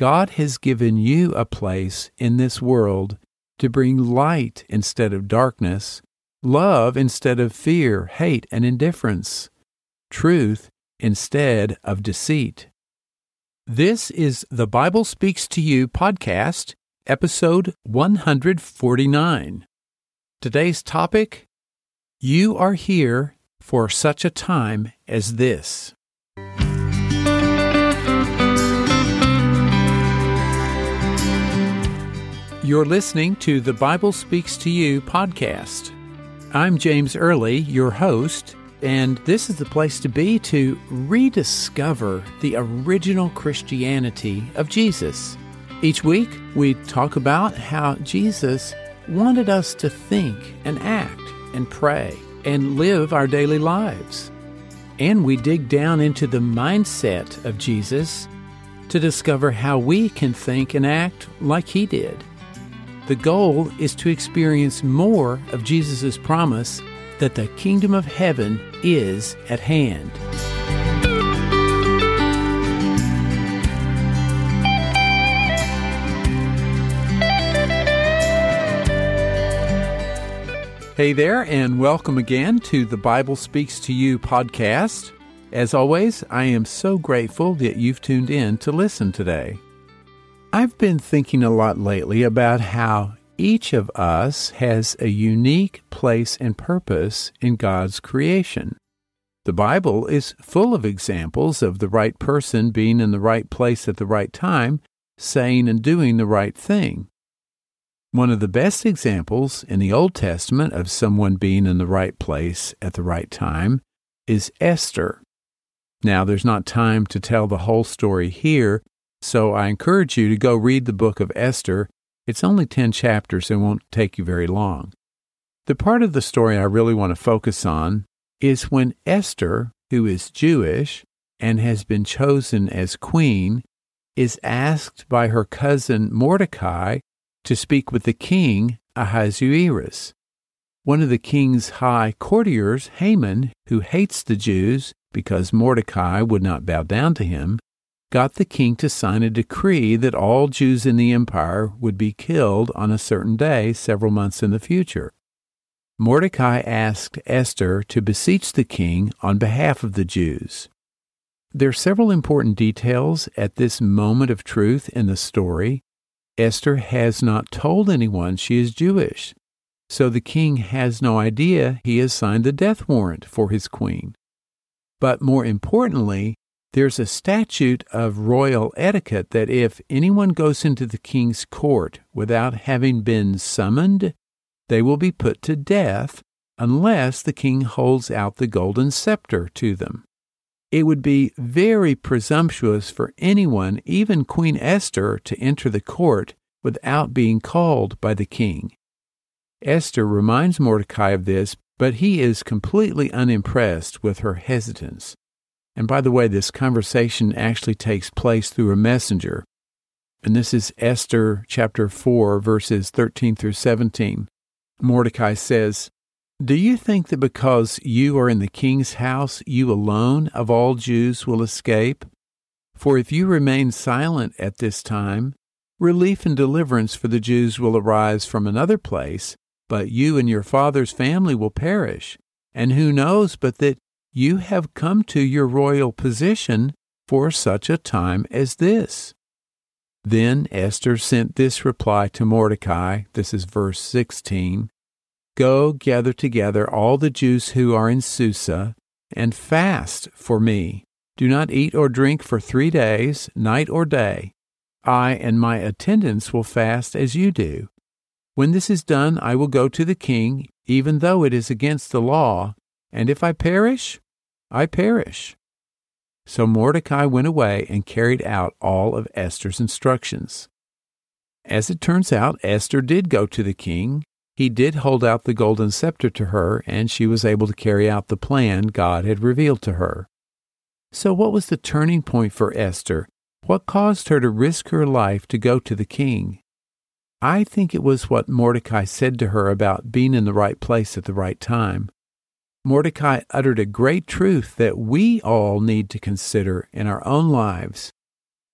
God has given you a place in this world to bring light instead of darkness, love instead of fear, hate, and indifference, truth instead of deceit. This is the Bible Speaks to You podcast, episode 149. Today's topic You are here for such a time as this. You're listening to the Bible Speaks to You podcast. I'm James Early, your host, and this is the place to be to rediscover the original Christianity of Jesus. Each week, we talk about how Jesus wanted us to think and act and pray and live our daily lives. And we dig down into the mindset of Jesus to discover how we can think and act like he did. The goal is to experience more of Jesus' promise that the kingdom of heaven is at hand. Hey there, and welcome again to the Bible Speaks to You podcast. As always, I am so grateful that you've tuned in to listen today. I've been thinking a lot lately about how each of us has a unique place and purpose in God's creation. The Bible is full of examples of the right person being in the right place at the right time, saying and doing the right thing. One of the best examples in the Old Testament of someone being in the right place at the right time is Esther. Now, there's not time to tell the whole story here, so I encourage you to go read the book of Esther. It's only 10 chapters and won't take you very long. The part of the story I really want to focus on is when Esther, who is Jewish and has been chosen as queen, is asked by her cousin Mordecai to speak with the king Ahasuerus. One of the king's high courtiers, Haman, who hates the Jews because Mordecai would not bow down to him, got the king to sign a decree that all Jews in the empire would be killed on a certain day several months in the future. Mordecai asked Esther to beseech the king on behalf of the Jews. There are several important details at this moment of truth in the story. Esther has not told anyone she is Jewish, so the king has no idea he has signed the death warrant for his queen. But more importantly, there's a statute of royal etiquette that if anyone goes into the king's court without having been summoned, they will be put to death unless the king holds out the golden scepter to them. It would be very presumptuous for anyone, even Queen Esther, to enter the court without being called by the king. Esther reminds Mordecai of this, but he is completely unimpressed with her hesitance. And by the way, this conversation actually takes place through a messenger. And this is Esther chapter 4, verses 13 through 17. Mordecai says, Do you think that because you are in the king's house, you alone of all Jews will escape? For if you remain silent at this time, relief and deliverance for the Jews will arise from another place, but you and your father's family will perish. And who knows but that you have come to your royal position for such a time as this. Then Esther sent this reply to Mordecai. This is verse 16 Go gather together all the Jews who are in Susa and fast for me. Do not eat or drink for three days, night or day. I and my attendants will fast as you do. When this is done, I will go to the king, even though it is against the law, and if I perish, I perish. So Mordecai went away and carried out all of Esther's instructions. As it turns out, Esther did go to the king. He did hold out the golden scepter to her, and she was able to carry out the plan God had revealed to her. So, what was the turning point for Esther? What caused her to risk her life to go to the king? I think it was what Mordecai said to her about being in the right place at the right time. Mordecai uttered a great truth that we all need to consider in our own lives.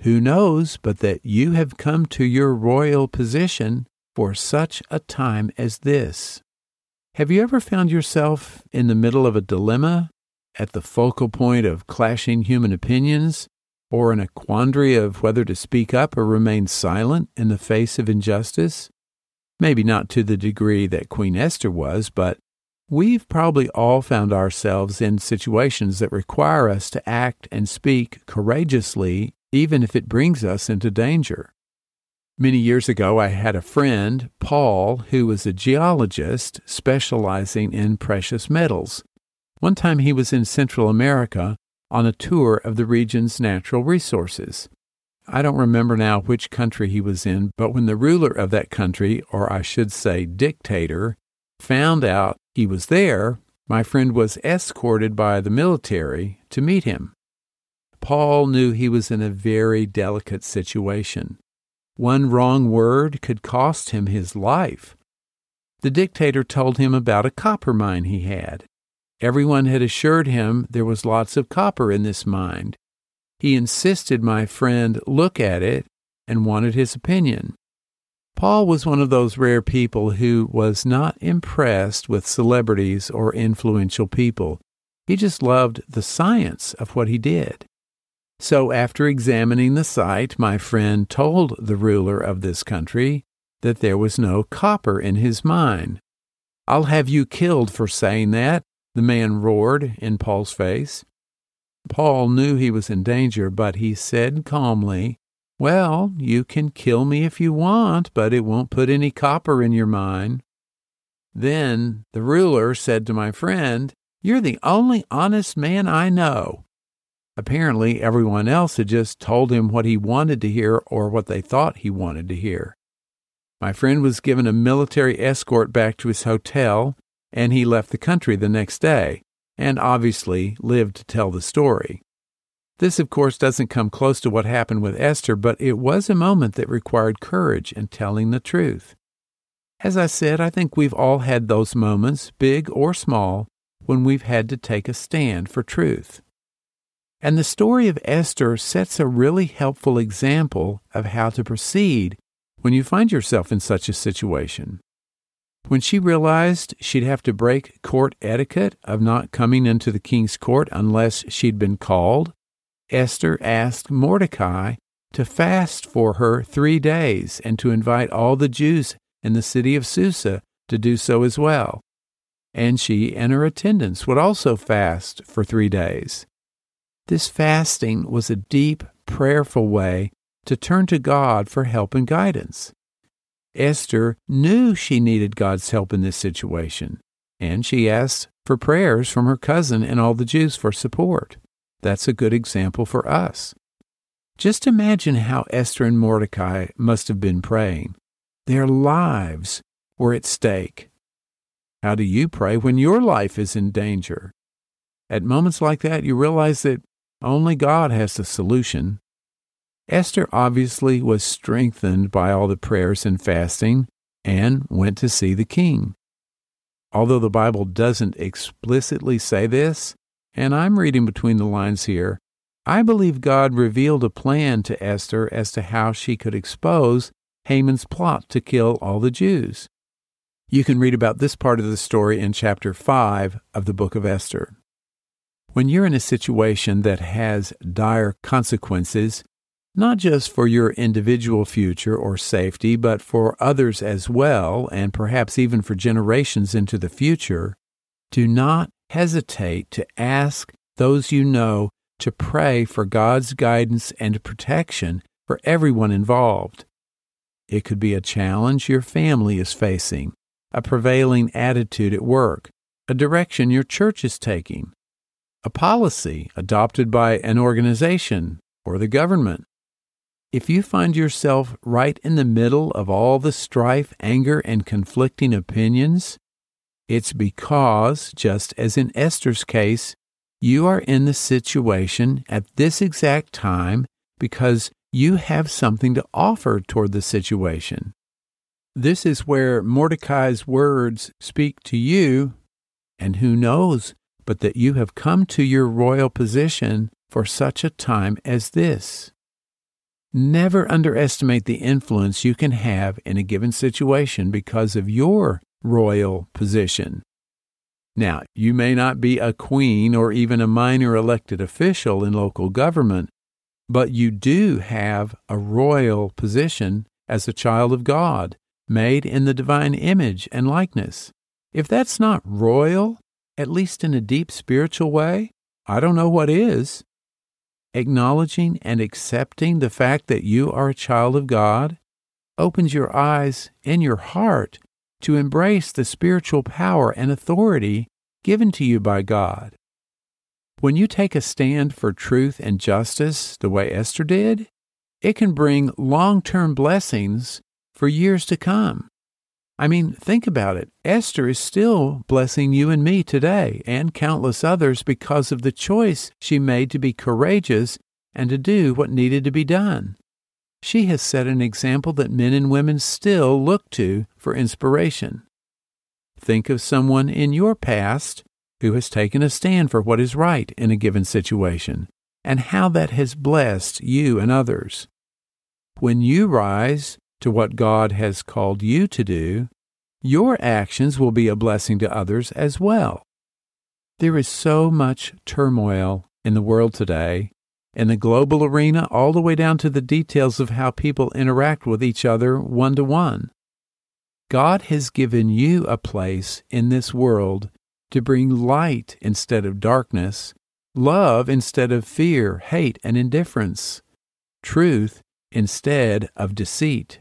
who knows but that you have come to your royal position for such a time as this? Have you ever found yourself in the middle of a dilemma, at the focal point of clashing human opinions, or in a quandary of whether to speak up or remain silent in the face of injustice? Maybe not to the degree that Queen Esther was, but we've probably all found ourselves in situations that require us to act and speak courageously, even if it brings us into danger. Many years ago, I had a friend, Paul, who was a geologist specializing in precious metals. One time he was in Central America on a tour of the region's natural resources. I don't remember now which country he was in, but when the ruler of that country, or I should say dictator, found out he was there, my friend was escorted by the military to meet him. Paul knew he was in a very delicate situation. One wrong word could cost him his life. The dictator told him about a copper mine he had. Everyone had assured him there was lots of copper in this mine. He insisted my friend look at it and wanted his opinion. Paul was one of those rare people who was not impressed with celebrities or influential people. He just loved the science of what he did. So, after examining the site, my friend told the ruler of this country that there was no copper in his mine. I'll have you killed for saying that, the man roared in Paul's face. Paul knew he was in danger, but he said calmly, Well, you can kill me if you want, but it won't put any copper in your mine. Then the ruler said to my friend, You're the only honest man I know. Apparently, everyone else had just told him what he wanted to hear or what they thought he wanted to hear. My friend was given a military escort back to his hotel, and he left the country the next day, and obviously lived to tell the story. This, of course, doesn't come close to what happened with Esther, but it was a moment that required courage in telling the truth. As I said, I think we've all had those moments, big or small, when we've had to take a stand for truth. And the story of Esther sets a really helpful example of how to proceed when you find yourself in such a situation. When she realized she'd have to break court etiquette of not coming into the king's court unless she'd been called, Esther asked Mordecai to fast for her three days and to invite all the Jews in the city of Susa to do so as well. And she and her attendants would also fast for three days. This fasting was a deep, prayerful way to turn to God for help and guidance. Esther knew she needed God's help in this situation, and she asked for prayers from her cousin and all the Jews for support. That's a good example for us. Just imagine how Esther and Mordecai must have been praying. Their lives were at stake. How do you pray when your life is in danger? At moments like that, you realize that only God has the solution. Esther obviously was strengthened by all the prayers and fasting and went to see the king. Although the Bible doesn't explicitly say this, and I'm reading between the lines here, I believe God revealed a plan to Esther as to how she could expose Haman's plot to kill all the Jews. You can read about this part of the story in chapter 5 of the book of Esther. When you're in a situation that has dire consequences, not just for your individual future or safety, but for others as well, and perhaps even for generations into the future, do not hesitate to ask those you know to pray for God's guidance and protection for everyone involved. It could be a challenge your family is facing, a prevailing attitude at work, a direction your church is taking, a policy adopted by an organization or the government. If you find yourself right in the middle of all the strife, anger, and conflicting opinions, it's because, just as in Esther's case, you are in the situation at this exact time because you have something to offer toward the situation. This is where Mordecai's words speak to you, and who knows but that you have come to your royal position for such a time as this. Never underestimate the influence you can have in a given situation because of your royal position. Now, you may not be a queen or even a minor elected official in local government, but you do have a royal position as a child of God, made in the divine image and likeness. If that's not royal, at least in a deep spiritual way, I don't know what is. Acknowledging and accepting the fact that you are a child of God opens your eyes and your heart to embrace the spiritual power and authority given to you by God. When you take a stand for truth and justice the way Esther did, it can bring long term blessings for years to come. I mean, think about it. Esther is still blessing you and me today and countless others because of the choice she made to be courageous and to do what needed to be done. She has set an example that men and women still look to for inspiration. Think of someone in your past who has taken a stand for what is right in a given situation and how that has blessed you and others. When you rise to what God has called you to do, your actions will be a blessing to others as well. There is so much turmoil in the world today, in the global arena, all the way down to the details of how people interact with each other one to one. God has given you a place in this world to bring light instead of darkness, love instead of fear, hate, and indifference, truth instead of deceit.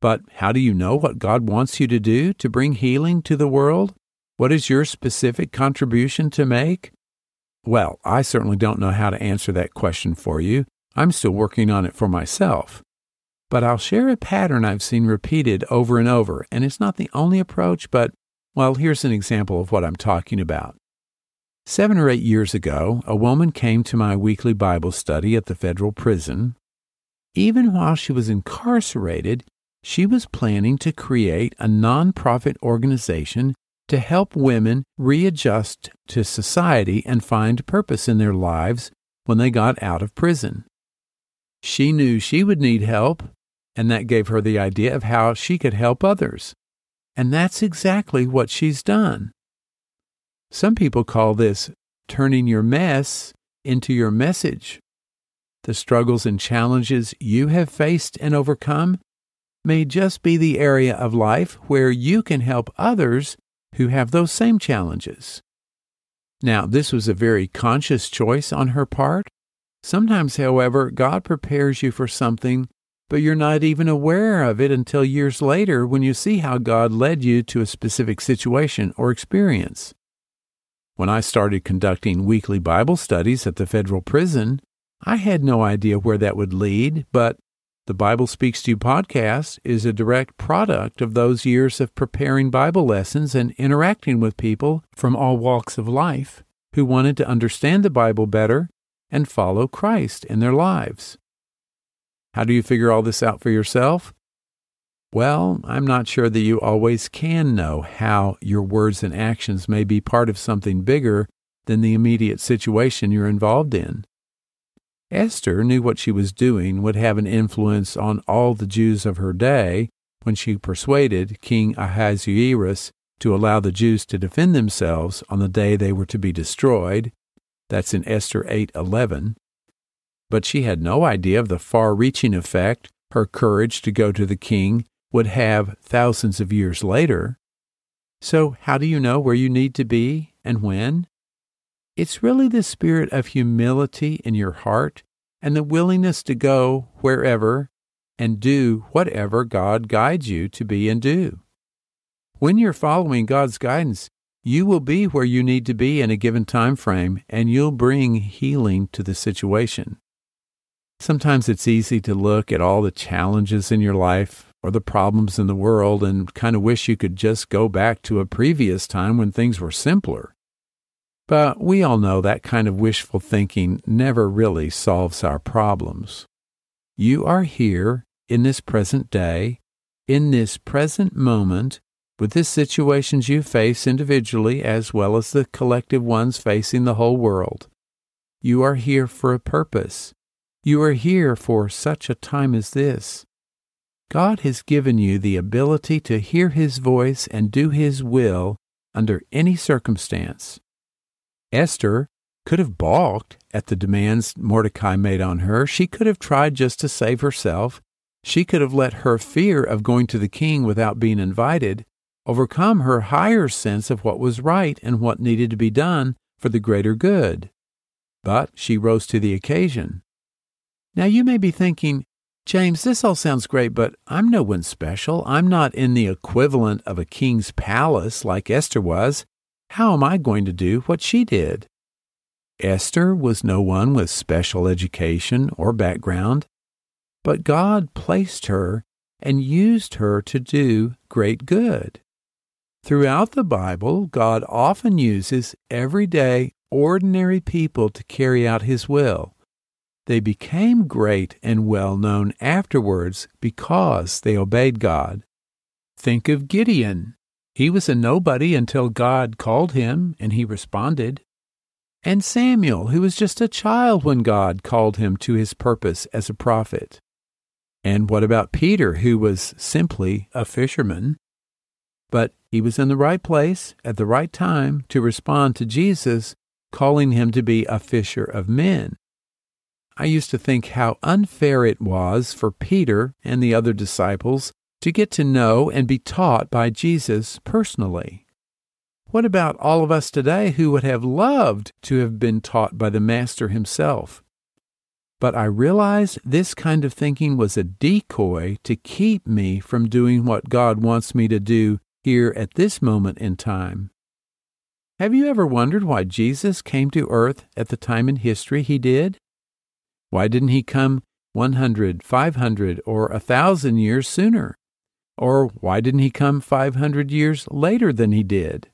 But how do you know what God wants you to do to bring healing to the world? What is your specific contribution to make? Well, I certainly don't know how to answer that question for you. I'm still working on it for myself. But I'll share a pattern I've seen repeated over and over, and it's not the only approach, but, well, here's an example of what I'm talking about. Seven or eight years ago, a woman came to my weekly Bible study at the federal prison. Even while she was incarcerated, she was planning to create a nonprofit organization to help women readjust to society and find purpose in their lives when they got out of prison. She knew she would need help, and that gave her the idea of how she could help others. And that's exactly what she's done. Some people call this turning your mess into your message. The struggles and challenges you have faced and overcome may just be the area of life where you can help others who have those same challenges. Now, this was a very conscious choice on her part. Sometimes, however, God prepares you for something, but you're not even aware of it until years later when you see how God led you to a specific situation or experience. When I started conducting weekly Bible studies at the federal prison, I had no idea where that would lead, but the Bible Speaks to You podcast is a direct product of those years of preparing Bible lessons and interacting with people from all walks of life who wanted to understand the Bible better and follow Christ in their lives. How do you figure all this out for yourself? Well, I'm not sure that you always can know how your words and actions may be part of something bigger than the immediate situation you're involved in. Esther knew what she was doing would have an influence on all the Jews of her day when she persuaded King Ahasuerus to allow the Jews to defend themselves on the day they were to be destroyed. That's in Esther 8:11. But she had no idea of the far-reaching effect her courage to go to the king would have thousands of years later. So, how do you know where you need to be and when? It's really the spirit of humility in your heart and the willingness to go wherever and do whatever God guides you to be and do. When you're following God's guidance, you will be where you need to be in a given time frame and you'll bring healing to the situation. Sometimes it's easy to look at all the challenges in your life or the problems in the world and kind of wish you could just go back to a previous time when things were simpler. But we all know that kind of wishful thinking never really solves our problems. You are here in this present day, in this present moment, with the situations you face individually as well as the collective ones facing the whole world. You are here for a purpose. You are here for such a time as this. God has given you the ability to hear His voice and do His will under any circumstance. Esther could have balked at the demands Mordecai made on her. She could have tried just to save herself. She could have let her fear of going to the king without being invited overcome her higher sense of what was right and what needed to be done for the greater good. But she rose to the occasion. Now you may be thinking, James, this all sounds great, but I'm no one special. I'm not in the equivalent of a king's palace like Esther was. How am I going to do what she did? Esther was no one with special education or background, but God placed her and used her to do great good. Throughout the Bible, God often uses everyday, ordinary people to carry out His will. They became great and well known afterwards because they obeyed God. Think of Gideon. He was a nobody until God called him and he responded and Samuel, who was just a child when God called him to his purpose as a prophet. And what about Peter, who was simply a fisherman? But he was in the right place at the right time to respond to Jesus, calling him to be a fisher of men. I used to think how unfair it was for Peter and the other disciples to get to know and be taught by Jesus personally. What about all of us today who would have loved to have been taught by the Master himself? But I realized this kind of thinking was a decoy to keep me from doing what God wants me to do here at this moment in time. Have you ever wondered why Jesus came to earth at the time in history he did? Why didn't he come 100, 500, or a thousand years sooner? Or why didn't he come 500 years later than he did?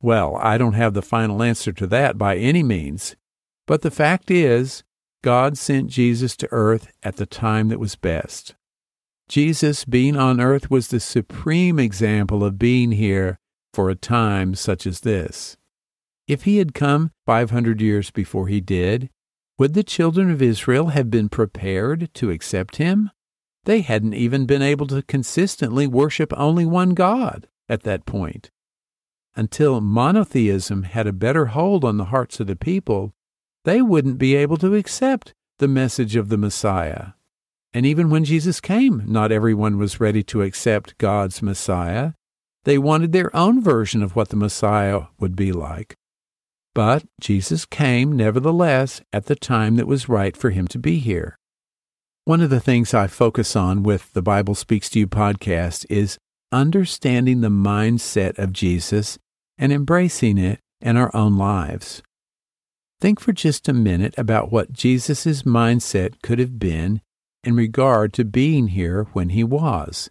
Well, I don't have the final answer to that by any means. But the fact is, God sent Jesus to earth at the time that was best. Jesus being on earth was the supreme example of being here for a time such as this. If he had come 500 years before he did, would the children of Israel have been prepared to accept him? They hadn't even been able to consistently worship only one God at that point until monotheism had a better hold on the hearts of the people, they wouldn't be able to accept the message of the Messiah. And even when Jesus came, not everyone was ready to accept God's Messiah. They wanted their own version of what the Messiah would be like. But Jesus came, nevertheless, at the time that was right for him to be here. One of the things I focus on with the Bible Speaks to You podcast is understanding the mindset of Jesus and embracing it in our own lives. Think for just a minute about what Jesus' mindset could have been in regard to being here when he was.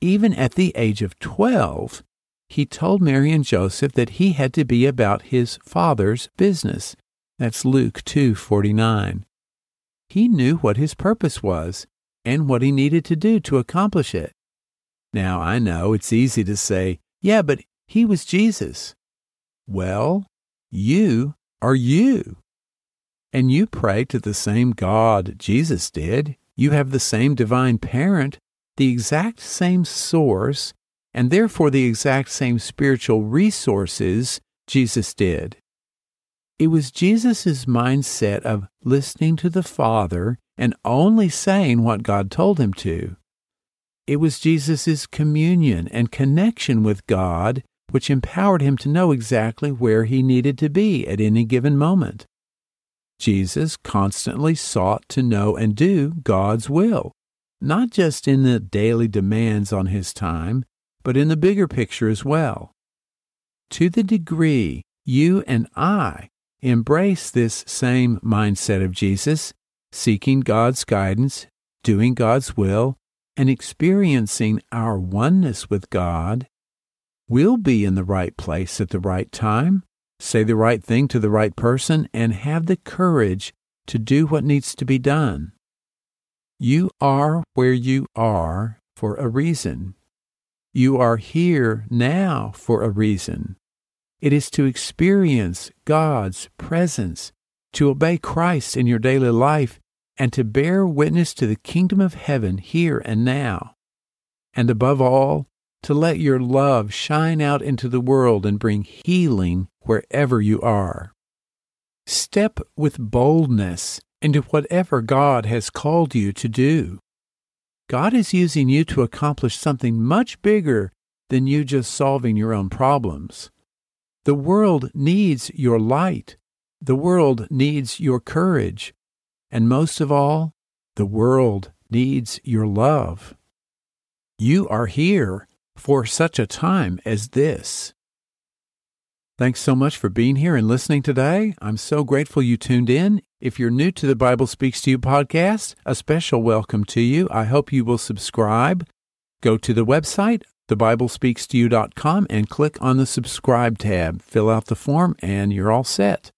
Even at the age of 12, he told Mary and Joseph that he had to be about his father's business. That's Luke 2:49. He knew what his purpose was and what he needed to do to accomplish it. Now, I know it's easy to say, yeah, but he was Jesus. Well, you are you. And you pray to the same God Jesus did. You have the same divine parent, the exact same source, and therefore the exact same spiritual resources Jesus did. It was Jesus' mindset of listening to the Father and only saying what God told him to. It was Jesus' communion and connection with God which empowered him to know exactly where he needed to be at any given moment. Jesus constantly sought to know and do God's will, not just in the daily demands on his time, but in the bigger picture as well. To the degree you and I embrace this same mindset of Jesus, seeking God's guidance, doing God's will, and experiencing our oneness with God, we'll be in the right place at the right time, say the right thing to the right person, and have the courage to do what needs to be done. You are where you are for a reason. You are here now for a reason. It is to experience God's presence, to obey Christ in your daily life, and to bear witness to the kingdom of heaven here and now. And above all, to let your love shine out into the world and bring healing wherever you are. Step with boldness into whatever God has called you to do. God is using you to accomplish something much bigger than you just solving your own problems. The world needs your light. The world needs your courage. And most of all, the world needs your love. You are here for such a time as this. Thanks so much for being here and listening today. I'm so grateful you tuned in. If you're new to the Bible Speaks to You podcast, a special welcome to you. I hope you will subscribe. Go to the website, thebiblespeakstoyou.com, and click on the subscribe tab. Fill out the form, and you're all set.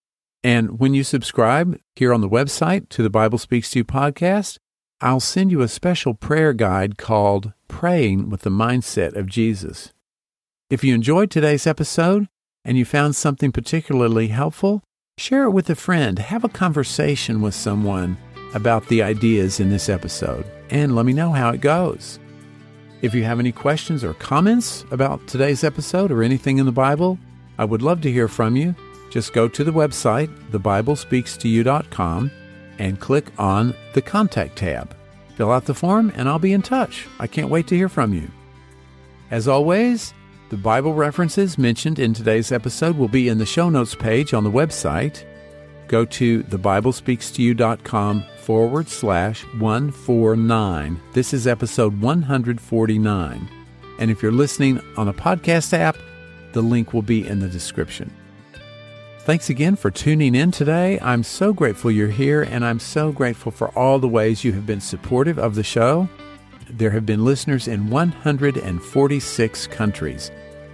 And when you subscribe here on the website to the Bible Speaks to You podcast, I'll send you a special prayer guide called Praying with the Mindset of Jesus. If you enjoyed today's episode and you found something particularly helpful, share it with a friend. Have a conversation with someone about the ideas in this episode and let me know how it goes. If you have any questions or comments about today's episode or anything in the Bible, I would love to hear from you. Just go to the website, thebiblespeakstoyou.com, and click on the Contact tab. Fill out the form, and I'll be in touch. I can't wait to hear from you. As always, the Bible references mentioned in today's episode will be in the show notes page on the website. Go to thebiblespeakstoyou.com forward slash 149. This is episode 149. And if you're listening on a podcast app, the link will be in the description. Thanks again for tuning in today. I'm so grateful you're here, and I'm so grateful for all the ways you have been supportive of the show. There have been listeners in 146 countries.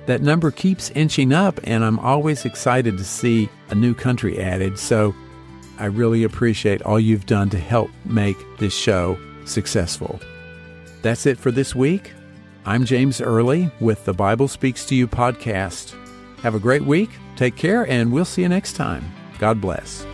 That number keeps inching up, and I'm always excited to see a new country added. So I really appreciate all you've done to help make this show successful. That's it for this week. I'm James Early with the Bible Speaks to You podcast. Have a great week. Take care, and we'll see you next time. God bless.